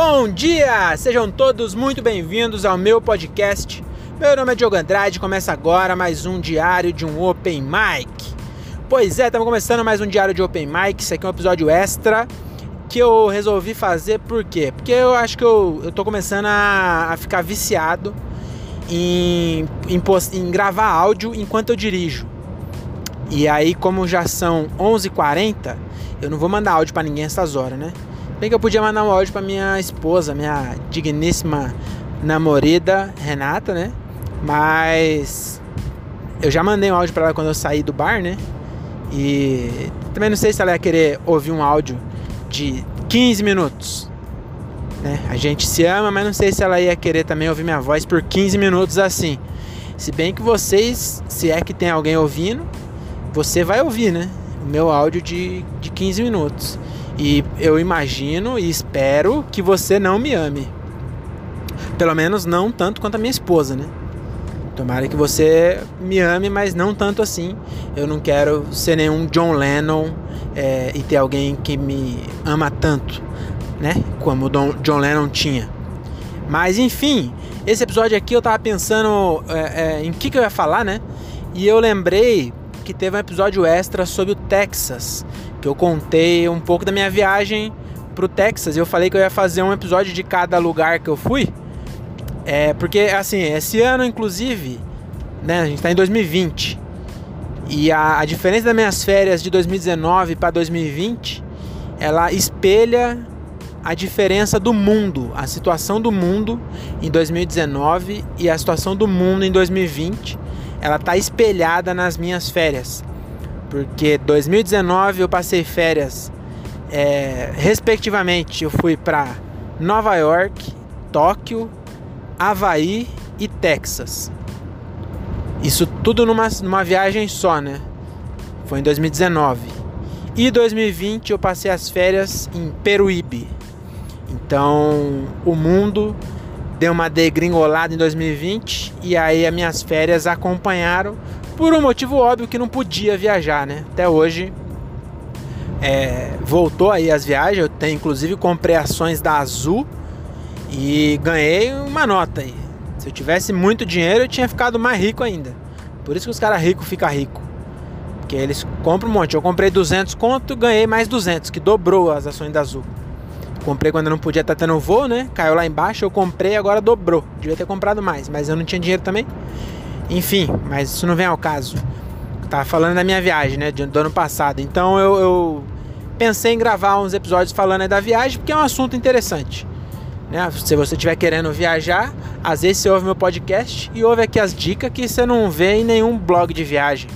Bom dia! Sejam todos muito bem-vindos ao meu podcast. Meu nome é Diogo Andrade, começa agora mais um diário de um Open Mic. Pois é, estamos começando mais um diário de Open Mic. Isso aqui é um episódio extra que eu resolvi fazer por quê? Porque eu acho que eu, eu tô começando a, a ficar viciado em, em, em gravar áudio enquanto eu dirijo. E aí, como já são 11h40, eu não vou mandar áudio para ninguém essas horas, né? Bem que eu podia mandar um áudio pra minha esposa, minha digníssima namorada Renata, né? Mas eu já mandei um áudio para ela quando eu saí do bar, né? E também não sei se ela ia querer ouvir um áudio de 15 minutos. Né? A gente se ama, mas não sei se ela ia querer também ouvir minha voz por 15 minutos assim. Se bem que vocês, se é que tem alguém ouvindo, você vai ouvir, né? O meu áudio de, de 15 minutos. E eu imagino e espero que você não me ame. Pelo menos não tanto quanto a minha esposa, né? Tomara que você me ame, mas não tanto assim. Eu não quero ser nenhum John Lennon é, e ter alguém que me ama tanto, né? Como o John Lennon tinha. Mas enfim, esse episódio aqui eu tava pensando é, é, em que, que eu ia falar, né? E eu lembrei que teve um episódio extra sobre o Texas que eu contei um pouco da minha viagem pro Texas. Eu falei que eu ia fazer um episódio de cada lugar que eu fui. É, porque assim, esse ano inclusive, né, a gente tá em 2020. E a, a diferença das minhas férias de 2019 para 2020, ela espelha a diferença do mundo, a situação do mundo em 2019 e a situação do mundo em 2020, ela tá espelhada nas minhas férias. Porque 2019 eu passei férias, é, respectivamente, eu fui para Nova York, Tóquio, Havaí e Texas. Isso tudo numa, numa viagem só, né? Foi em 2019. E 2020 eu passei as férias em Peruíbe. Então o mundo deu uma degringolada em 2020 e aí as minhas férias acompanharam por um motivo óbvio que não podia viajar, né? Até hoje é, voltou aí as viagens. Eu tenho inclusive comprei ações da Azul e ganhei uma nota aí. Se eu tivesse muito dinheiro, eu tinha ficado mais rico ainda. Por isso que os caras ricos ficam ricos. Porque eles compram um monte. Eu comprei 200 conto, ganhei mais 200, que dobrou as ações da Azul. Comprei quando eu não podia estar tá tendo voo, né? Caiu lá embaixo, eu comprei, agora dobrou. Devia ter comprado mais, mas eu não tinha dinheiro também. Enfim, mas isso não vem ao caso. Tava falando da minha viagem, né? Do ano passado. Então eu, eu pensei em gravar uns episódios falando da viagem, porque é um assunto interessante. Né? Se você estiver querendo viajar, às vezes você ouve meu podcast e ouve aqui as dicas que você não vê em nenhum blog de viagem.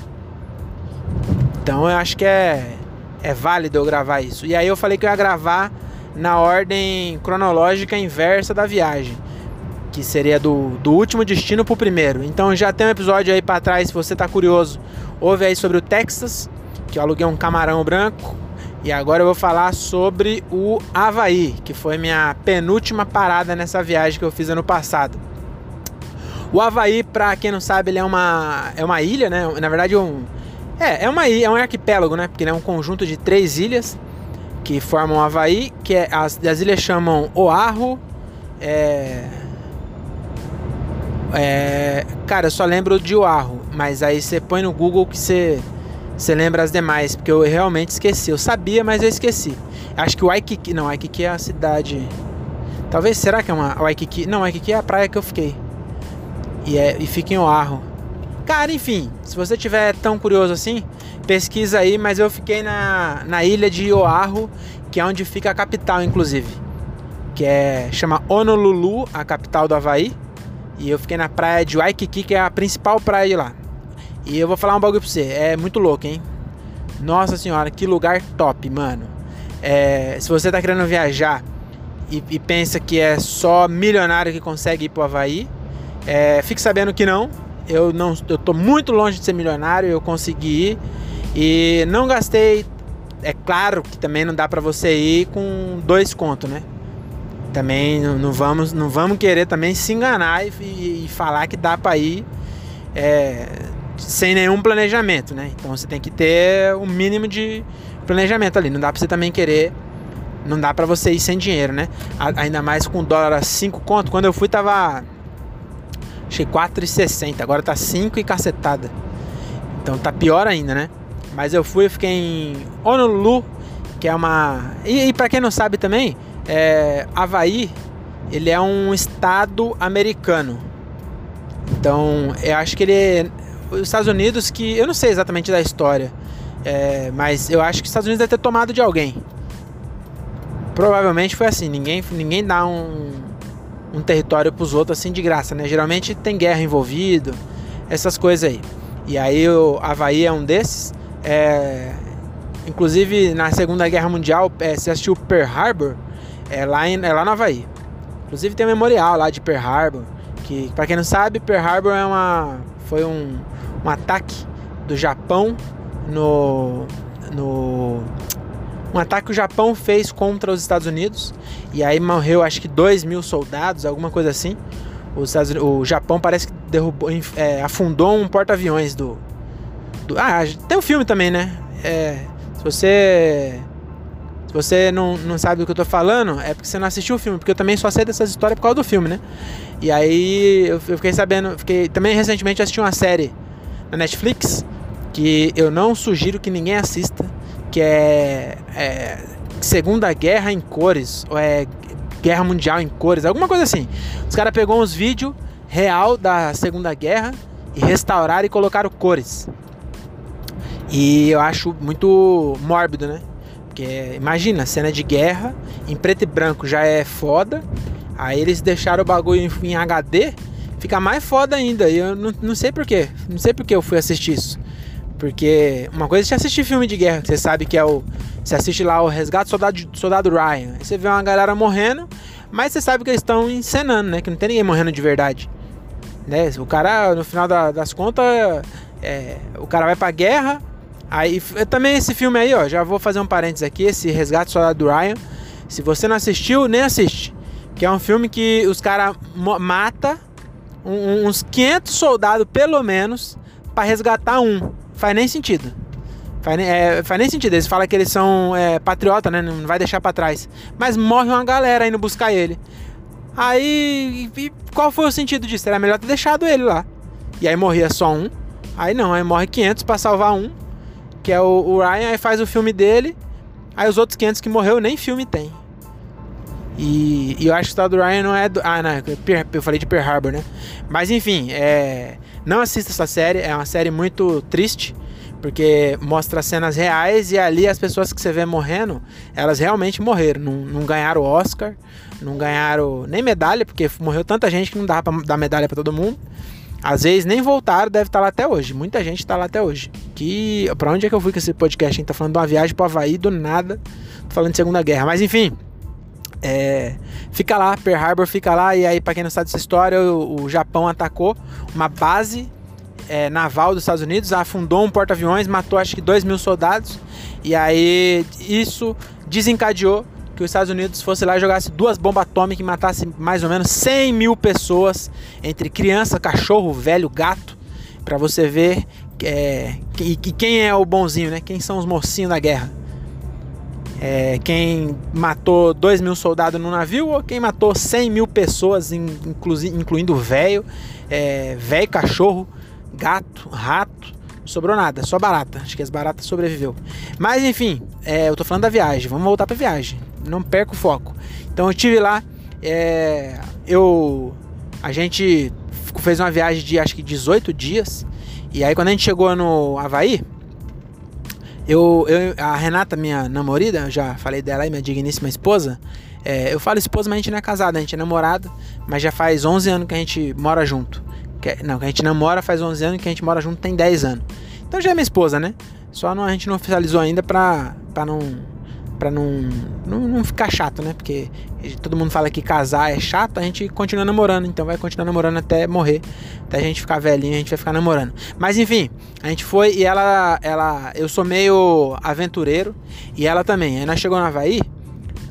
Então eu acho que é, é válido eu gravar isso. E aí eu falei que eu ia gravar na ordem cronológica inversa da viagem que seria do, do último destino pro primeiro. Então já tem um episódio aí para trás, se você tá curioso, ouve aí sobre o Texas, que eu aluguei um camarão branco. E agora eu vou falar sobre o Havaí, que foi minha penúltima parada nessa viagem que eu fiz ano passado. O Havaí, para quem não sabe, ele é uma, é uma ilha, né? Na verdade, um, é, é uma é um arquipélago, né? Porque ele é um conjunto de três ilhas que formam Havaí, que é, as, as ilhas chamam Oahu, é, é, cara, eu só lembro de Oahu, mas aí você põe no Google que você, você lembra as demais, porque eu realmente esqueci. Eu sabia, mas eu esqueci. Acho que o Waikiki, não, Waikiki é a cidade. Talvez, será que é uma Waikiki? Não, Waikiki é a praia que eu fiquei. E, é, e fica em Oahu. Cara, enfim, se você tiver tão curioso assim, pesquisa aí, mas eu fiquei na, na ilha de Oahu, que é onde fica a capital, inclusive. Que é. chama Honolulu, a capital do Havaí. E eu fiquei na praia de Waikiki, que é a principal praia de lá. E eu vou falar um bagulho pra você, é muito louco, hein? Nossa senhora, que lugar top, mano. É, se você tá querendo viajar e, e, pensa que é só milionário que consegue ir pro Havaí, é, fique sabendo que não. Eu não, eu tô muito longe de ser milionário, eu consegui ir e não gastei. É claro que também não dá para você ir com dois contos, né? também não, vamos, não vamos querer também se enganar e, e falar que dá para ir é, sem nenhum planejamento, né? Então você tem que ter o um mínimo de planejamento ali. Não dá para você também querer não dá para você ir sem dinheiro, né? Ainda mais com dólar a 5 conto. Quando eu fui tava achei 4,60, agora tá 5 e cacetada. Então tá pior ainda, né? Mas eu fui, fiquei em Honolulu, que é uma E, e para quem não sabe também, é... Havaí, ele é um estado americano. Então, eu acho que ele os Estados Unidos que eu não sei exatamente da história, é, mas eu acho que os Estados Unidos deve ter tomado de alguém. Provavelmente foi assim, ninguém, ninguém dá um, um território para os outros assim de graça, né? Geralmente tem guerra envolvido, essas coisas aí. E aí o Havaí é um desses. É, inclusive na Segunda Guerra Mundial, é, você assistiu Pearl Harbor, é lá, em, é lá no Havaí. Inclusive tem um memorial lá de Pearl Harbor, que para quem não sabe, Pearl Harbor é uma, foi um, um ataque do Japão no, no um ataque que o Japão fez contra os Estados Unidos e aí morreu acho que 2 mil soldados, alguma coisa assim. Estados, o Japão parece que derrubou, é, afundou um porta-aviões do, do, Ah, tem um filme também, né? É, se você. Se você não, não sabe do que eu tô falando, é porque você não assistiu o filme, porque eu também só sei dessas histórias por causa do filme, né? E aí eu, eu fiquei sabendo. Fiquei, também recentemente assisti uma série na Netflix que eu não sugiro que ninguém assista que é, é Segunda Guerra em cores, ou é Guerra Mundial em cores, alguma coisa assim. Os caras pegou uns vídeos real da Segunda Guerra e restauraram e colocaram cores. E eu acho muito mórbido, né? Porque imagina, cena de guerra em preto e branco já é foda. Aí eles deixaram o bagulho em, HD, fica mais foda ainda. E eu não, não sei porquê. Não sei porque eu fui assistir isso. Porque uma coisa é você assistir filme de guerra, que você sabe que é o. Você assiste lá o Resgate Soldado, Soldado Ryan. Aí você vê uma galera morrendo, mas você sabe que eles estão encenando, né? Que não tem ninguém morrendo de verdade. Né? O cara, no final da, das contas, é, o cara vai pra guerra. Aí também esse filme aí, ó. Já vou fazer um parênteses aqui, esse Resgate Soldado Ryan. Se você não assistiu, nem assiste. Que é um filme que os caras mata um, uns 500 soldados, pelo menos, para resgatar um. Faz nem sentido. Faz, é, faz nem sentido. Eles falam que eles são é, patriota, né? Não vai deixar para trás. Mas morre uma galera indo buscar ele. Aí, e qual foi o sentido disso? Era melhor ter deixado ele lá. E aí morria só um. Aí não, aí morre 500 para salvar um, que é o, o, Ryan, aí faz o filme dele. Aí os outros 500 que morreu nem filme tem. E, e eu acho que o tal do Ryan não é do. Ah, não, eu falei de Pearl Harbor, né? Mas enfim, é, não assista essa série, é uma série muito triste, porque mostra cenas reais e ali as pessoas que você vê morrendo, elas realmente morreram, não, não ganharam Oscar, não ganharam nem medalha, porque morreu tanta gente que não dava pra dar medalha para todo mundo. Às vezes nem voltaram, deve estar tá lá até hoje. Muita gente está lá até hoje. Que para onde é que eu fui com esse podcast? A gente tá falando de uma viagem para Havaí do nada. Tô falando de Segunda Guerra, mas enfim, é, fica lá, Pearl Harbor fica lá, e aí, para quem não sabe dessa história, o, o Japão atacou uma base é, naval dos Estados Unidos, afundou um porta-aviões, matou acho que 2 mil soldados, e aí isso desencadeou que os Estados Unidos fosse lá e jogasse duas bombas atômicas e matasse mais ou menos 100 mil pessoas, entre criança, cachorro, velho, gato, para você ver é, que, quem é o bonzinho, né? Quem são os mocinhos da guerra. É, quem matou 2 mil soldados no navio ou quem matou 100 mil pessoas, inclu incluindo velho, é, velho, cachorro, gato, rato. Não sobrou nada, só barata. Acho que as baratas sobreviveu. Mas enfim, é, eu tô falando da viagem. Vamos voltar pra viagem. Não perco o foco. Então eu tive lá. É, eu. A gente fez uma viagem de acho que 18 dias. E aí quando a gente chegou no Havaí, eu, eu, a Renata, minha namorada, já falei dela aí, minha digníssima esposa. É, eu falo esposa, mas a gente não é casado, a gente é namorado, mas já faz 11 anos que a gente mora junto. Que, não, que a gente namora faz 11 anos que a gente mora junto tem 10 anos. Então já é minha esposa, né? Só não, a gente não oficializou ainda pra, pra não para não, não, não, ficar chato, né? Porque todo mundo fala que casar é chato, a gente continua namorando, então vai continuar namorando até morrer, até a gente ficar velhinho, a gente vai ficar namorando. Mas enfim, a gente foi e ela, ela, eu sou meio aventureiro e ela também. Aí nós chegou no Havaí,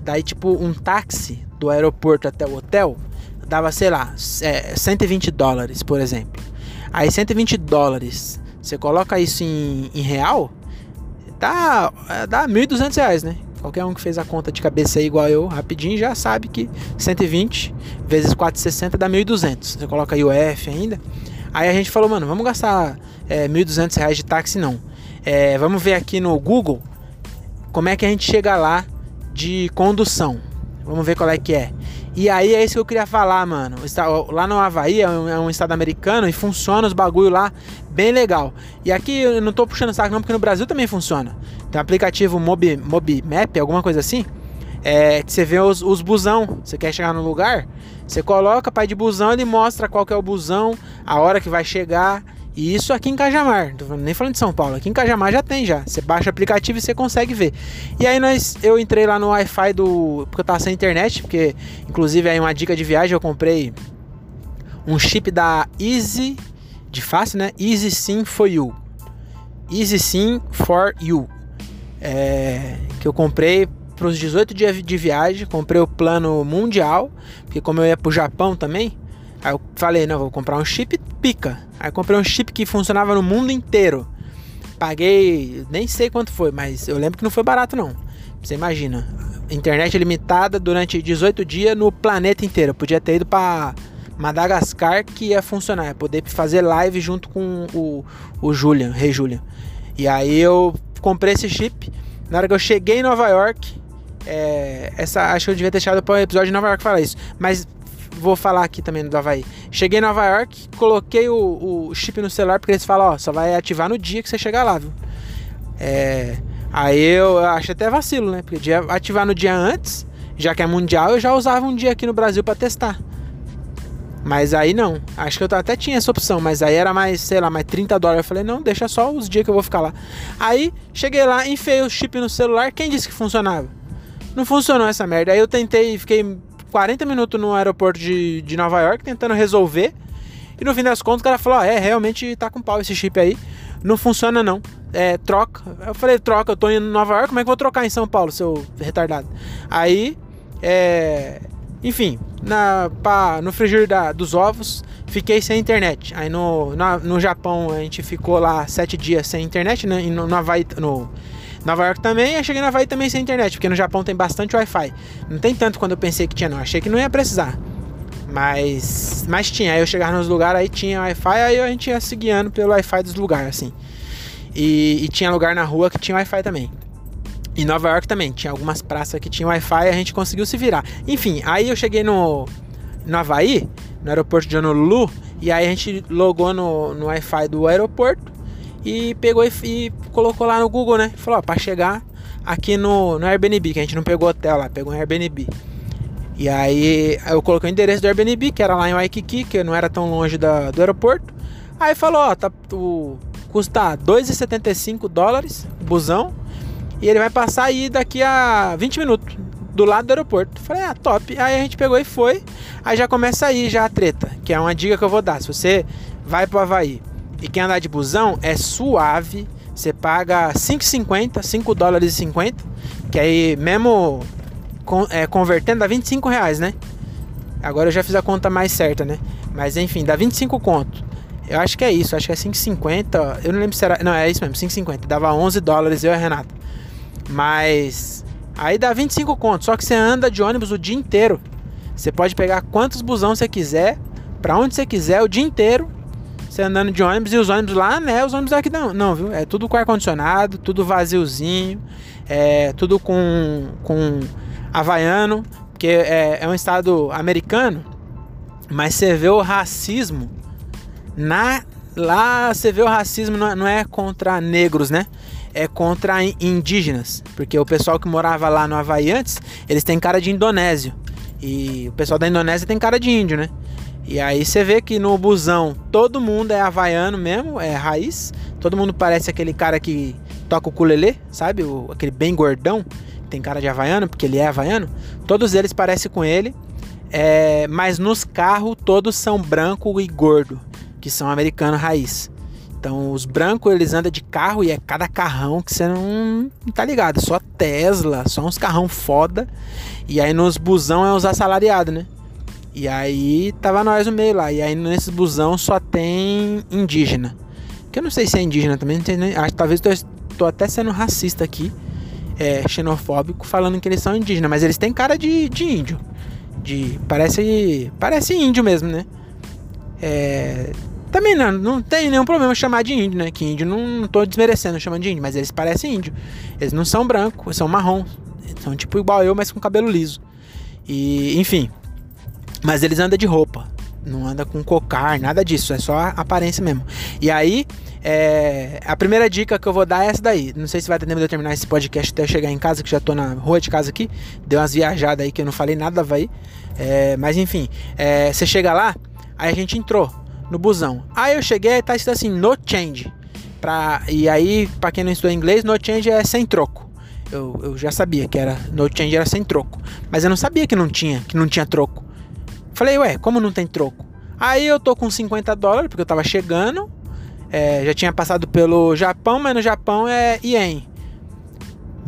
daí tipo um táxi do aeroporto até o hotel dava, sei lá, é, 120 dólares, por exemplo. Aí 120 dólares, você coloca isso em, em real, dá, dá 1.200 reais, né? Qualquer um que fez a conta de cabeça aí igual eu, rapidinho, já sabe que 120 vezes 460 dá 1.200. Você coloca aí o F ainda. Aí a gente falou, mano, vamos gastar é, 1.200 reais de táxi não. É, vamos ver aqui no Google como é que a gente chega lá de condução. Vamos ver qual é que é. E aí é isso que eu queria falar, mano. Lá no Havaí é um, é um estado americano e funciona os bagulho lá bem legal. E aqui eu não tô puxando saco não, porque no Brasil também funciona. Tem um aplicativo Mob, Mob Map, alguma coisa assim. É, que você vê os, os busão. Você quer chegar no lugar? Você coloca pai de busão, ele mostra qual que é o busão, a hora que vai chegar. E isso aqui em Cajamar, nem falando de São Paulo, aqui em Cajamar já tem já. Você baixa o aplicativo e você consegue ver. E aí nós, eu entrei lá no Wi-Fi do, porque eu tava sem internet, porque inclusive aí uma dica de viagem eu comprei um chip da Easy, de fácil, né? Easy Sim for You. Easy Sim for You. É, que eu comprei para os 18 dias de viagem, comprei o plano mundial, porque como eu ia pro Japão também, aí eu falei, não, vou comprar um chip pica. Aí comprei um chip que funcionava no mundo inteiro. Paguei, nem sei quanto foi, mas eu lembro que não foi barato não. Você imagina, internet limitada durante 18 dias no planeta inteiro. Eu podia ter ido para Madagascar que ia funcionar, ia poder fazer live junto com o, o Julian, Rei Julian. E aí eu comprei esse chip. Na hora que eu cheguei em Nova York, é, essa, acho que eu devia ter deixado para o episódio de Nova York falar isso. Mas vou falar aqui também do Havaí. Cheguei em Nova York, coloquei o, o chip no celular, porque eles falam, ó, só vai ativar no dia que você chegar lá, viu? É, aí eu, acho até vacilo, né? Porque dia, ativar no dia antes, já que é mundial, eu já usava um dia aqui no Brasil para testar. Mas aí não. Acho que eu até tinha essa opção, mas aí era mais, sei lá, mais 30 dólares. Eu falei, não, deixa só os dias que eu vou ficar lá. Aí cheguei lá, enfiei o chip no celular. Quem disse que funcionava? Não funcionou essa merda. Aí eu tentei, fiquei 40 minutos no aeroporto de, de Nova York tentando resolver. E no fim das contas o cara falou: é, realmente tá com pau esse chip aí. Não funciona não. É, troca. Eu falei, troca, eu tô indo em Nova York, como é que eu vou trocar em São Paulo, seu retardado? Aí, é. Enfim, na, pá, no frigir da, dos ovos, fiquei sem internet. Aí no, no, no Japão a gente ficou lá sete dias sem internet, né? no, no Havaí, no Nova York também, eu cheguei na Havaí também sem internet, porque no Japão tem bastante Wi-Fi. Não tem tanto quando eu pensei que tinha, não. Achei que não ia precisar. Mas, mas tinha. Aí eu chegava nos lugares, aí tinha Wi-Fi, aí a gente ia se guiando pelo Wi-Fi dos lugares, assim. E, e tinha lugar na rua que tinha Wi-Fi também. Em Nova York também, tinha algumas praças que tinham Wi-Fi e a gente conseguiu se virar. Enfim, aí eu cheguei no, no Havaí, no aeroporto de Honolulu, e aí a gente logou no, no Wi-Fi do aeroporto e pegou e, e colocou lá no Google, né? Falou, ó, pra chegar aqui no, no Airbnb, que a gente não pegou hotel lá, pegou um Airbnb. E aí eu coloquei o endereço do Airbnb, que era lá em Waikiki, que não era tão longe da, do aeroporto. Aí falou, ó, tá, tu, custa 2,75 dólares, busão, e ele vai passar aí daqui a 20 minutos, do lado do aeroporto. Falei, ah, top. Aí a gente pegou e foi. Aí já começa aí já a treta, que é uma dica que eu vou dar. Se você vai pro Havaí e quem andar de busão é suave. Você paga 5,50, 5 dólares e 50. Que aí mesmo é, convertendo dá 25 reais, né? Agora eu já fiz a conta mais certa, né? Mas enfim, dá 25 conto. Eu acho que é isso, acho que é 5,50. Eu não lembro se era. Não, é isso mesmo, 5,50. Dava 11 dólares eu e a Renata. Mas. Aí dá 25 conto. Só que você anda de ônibus o dia inteiro. Você pode pegar quantos busão você quiser, para onde você quiser, o dia inteiro. Você andando de ônibus e os ônibus lá, né? Os ônibus aqui não, não viu? É tudo com ar-condicionado, tudo vaziozinho, é tudo com, com havaiano, porque é, é um estado americano, mas você vê o racismo na. Lá você vê o racismo não é, é contra negros, né? é contra indígenas, porque o pessoal que morava lá no Havaí antes, eles têm cara de indonésio. E o pessoal da Indonésia tem cara de índio, né? E aí você vê que no busão todo mundo é havaiano mesmo, é raiz. Todo mundo parece aquele cara que toca o ukulele, sabe? O, aquele bem gordão, tem cara de havaiano, porque ele é havaiano. Todos eles parecem com ele. É, mas nos carros todos são branco e gordo, que são americano raiz. Então os brancos eles andam de carro e é cada carrão que você não, não tá ligado. Só Tesla, só uns carrão foda. E aí nos busão é os assalariados, né? E aí tava nós no meio lá. E aí nesses busão só tem indígena. Que eu não sei se é indígena também, não acho, talvez tô, tô até sendo racista aqui. é, xenofóbico falando que eles são indígenas, mas eles têm cara de, de índio. De, parece, parece índio mesmo, né? É, também não, não tem nenhum problema chamar de índio, né? Que índio não, não tô desmerecendo chamando de índio, mas eles parecem índio. Eles não são brancos, são marrom. São tipo igual eu, mas com cabelo liso. E, enfim. Mas eles andam de roupa. Não anda com cocar, nada disso. É só aparência mesmo. E aí, é, a primeira dica que eu vou dar é essa daí. Não sei se vai ter tempo de eu terminar esse podcast até chegar em casa, que já tô na rua de casa aqui. Deu umas viajadas aí que eu não falei nada, vai. É, mas enfim, é, você chega lá, aí a gente entrou no busão. Aí eu cheguei e tá escrito assim, no change. Pra, e aí, para quem não estudou inglês, no change é sem troco. Eu, eu já sabia que era no change era sem troco. Mas eu não sabia que não tinha, que não tinha troco. Falei, ué, como não tem troco? Aí eu tô com 50 dólares, porque eu tava chegando. É, já tinha passado pelo Japão, mas no Japão é ien.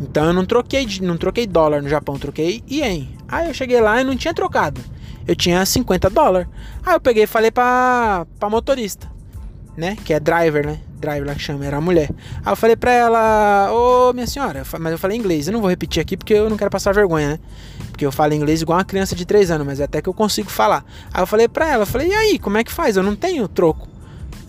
Então eu não troquei, não troquei dólar no Japão, troquei ien. Aí eu cheguei lá e não tinha trocado eu tinha 50 dólares. Aí eu peguei e falei pra, pra motorista, né? Que é driver, né? Driver lá que chama, era a mulher. Aí eu falei pra ela, ô minha senhora, mas eu falei inglês, eu não vou repetir aqui porque eu não quero passar vergonha, né? Porque eu falo inglês igual uma criança de 3 anos, mas até que eu consigo falar. Aí eu falei pra ela, falei, e aí, como é que faz? Eu não tenho troco.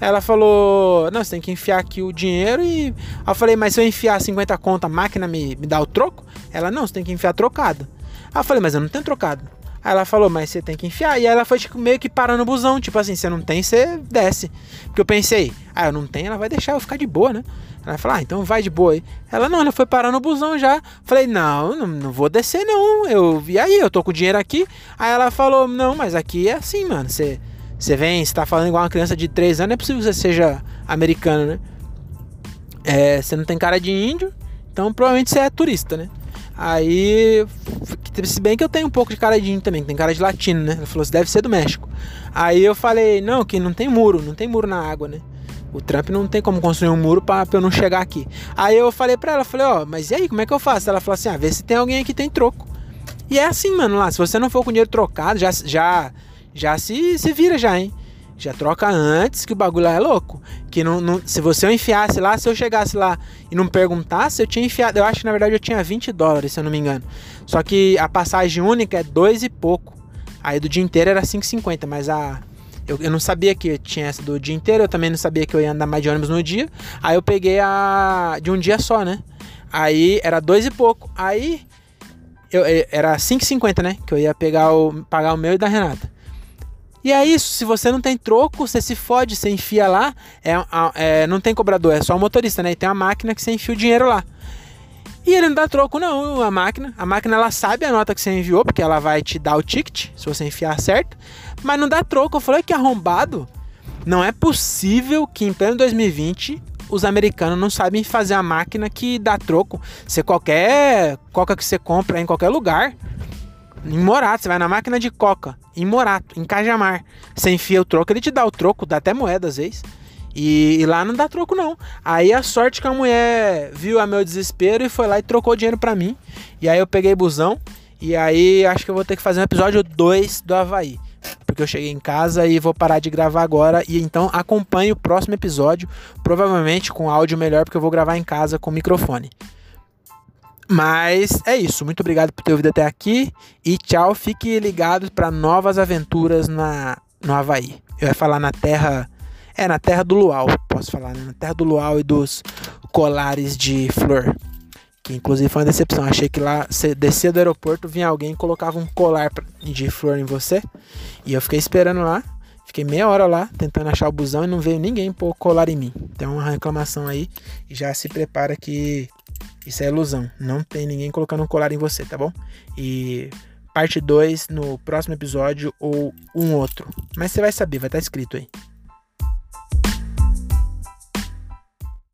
Ela falou, não, você tem que enfiar aqui o dinheiro e. Aí eu falei, mas se eu enfiar 50 conto, a máquina me, me dá o troco? Ela, não, você tem que enfiar trocado. Aí eu falei, mas eu não tenho trocado. Aí ela falou, mas você tem que enfiar. E aí ela foi tipo, meio que parando o busão. Tipo assim, você não tem, você desce. Porque eu pensei, ah, eu não tenho, ela vai deixar eu ficar de boa, né? Ela falou, ah, então vai de boa aí. Ela, não, ela foi parando o busão já. Falei, não, não, não vou descer não. Eu, e aí, eu tô com o dinheiro aqui. Aí ela falou, não, mas aqui é assim, mano. Você, você vem, você tá falando igual uma criança de 3 anos, é possível que você seja americano, né? É, você não tem cara de índio, então provavelmente você é turista, né? Aí, se bem que eu tenho um pouco de cara de índio também, tem cara de latino, né? Ela falou, você deve ser do México. Aí eu falei, não, que não tem muro, não tem muro na água, né? O Trump não tem como construir um muro pra, pra eu não chegar aqui. Aí eu falei pra ela, falei, ó, oh, mas e aí, como é que eu faço? Ela falou assim, ah, vê se tem alguém aqui que tem troco. E é assim, mano, lá, se você não for com dinheiro trocado, já, já, já se, se vira já, hein? Já troca antes que o bagulho lá é louco. Que não, não, se você enfiasse lá, se eu chegasse lá e não perguntasse, eu tinha enfiado. Eu acho que na verdade eu tinha 20 dólares, se eu não me engano. Só que a passagem única é dois e pouco. Aí do dia inteiro era 5,50, mas a. Eu, eu não sabia que tinha essa do dia inteiro, eu também não sabia que eu ia andar mais de ônibus no dia. Aí eu peguei a. de um dia só, né? Aí era dois e pouco. Aí. Eu, era 5,50, né? Que eu ia pegar o, pagar o meu e da Renata. E é isso, se você não tem troco, você se fode, você enfia lá, é, é, não tem cobrador, é só o motorista, né? E tem uma máquina que você enfia o dinheiro lá. E ele não dá troco não, a máquina. A máquina ela sabe a nota que você enviou, porque ela vai te dar o ticket, se você enfiar certo. Mas não dá troco. Eu falei que arrombado. Não é possível que em pleno 2020 os americanos não sabem fazer a máquina que dá troco. Você qualquer coca que você compra em qualquer lugar, em Morato, você vai na máquina de coca, em Morato, em Cajamar. Você enfia o troco, ele te dá o troco, dá até moeda às vezes. E, e, lá não dá troco não. Aí a sorte que a mulher viu a meu desespero e foi lá e trocou dinheiro para mim. E aí eu peguei busão. E aí acho que eu vou ter que fazer um episódio 2 do Havaí. Porque eu cheguei em casa e vou parar de gravar agora. E então acompanhe o próximo episódio. Provavelmente com áudio melhor, porque eu vou gravar em casa com microfone. Mas é isso. Muito obrigado por ter ouvido até aqui. E tchau. Fique ligado para novas aventuras na, no Havaí. Eu ia falar na terra. É, na terra do Luau. Posso falar, né? Na terra do Luau e dos colares de flor. Que inclusive foi uma decepção. Achei que lá, você descia do aeroporto, vinha alguém e colocava um colar de flor em você. E eu fiquei esperando lá. Fiquei meia hora lá tentando achar o busão e não veio ninguém pôr colar em mim. Tem uma reclamação aí. Já se prepara que isso é ilusão. Não tem ninguém colocando um colar em você, tá bom? E parte 2 no próximo episódio ou um outro. Mas você vai saber, vai estar tá escrito aí.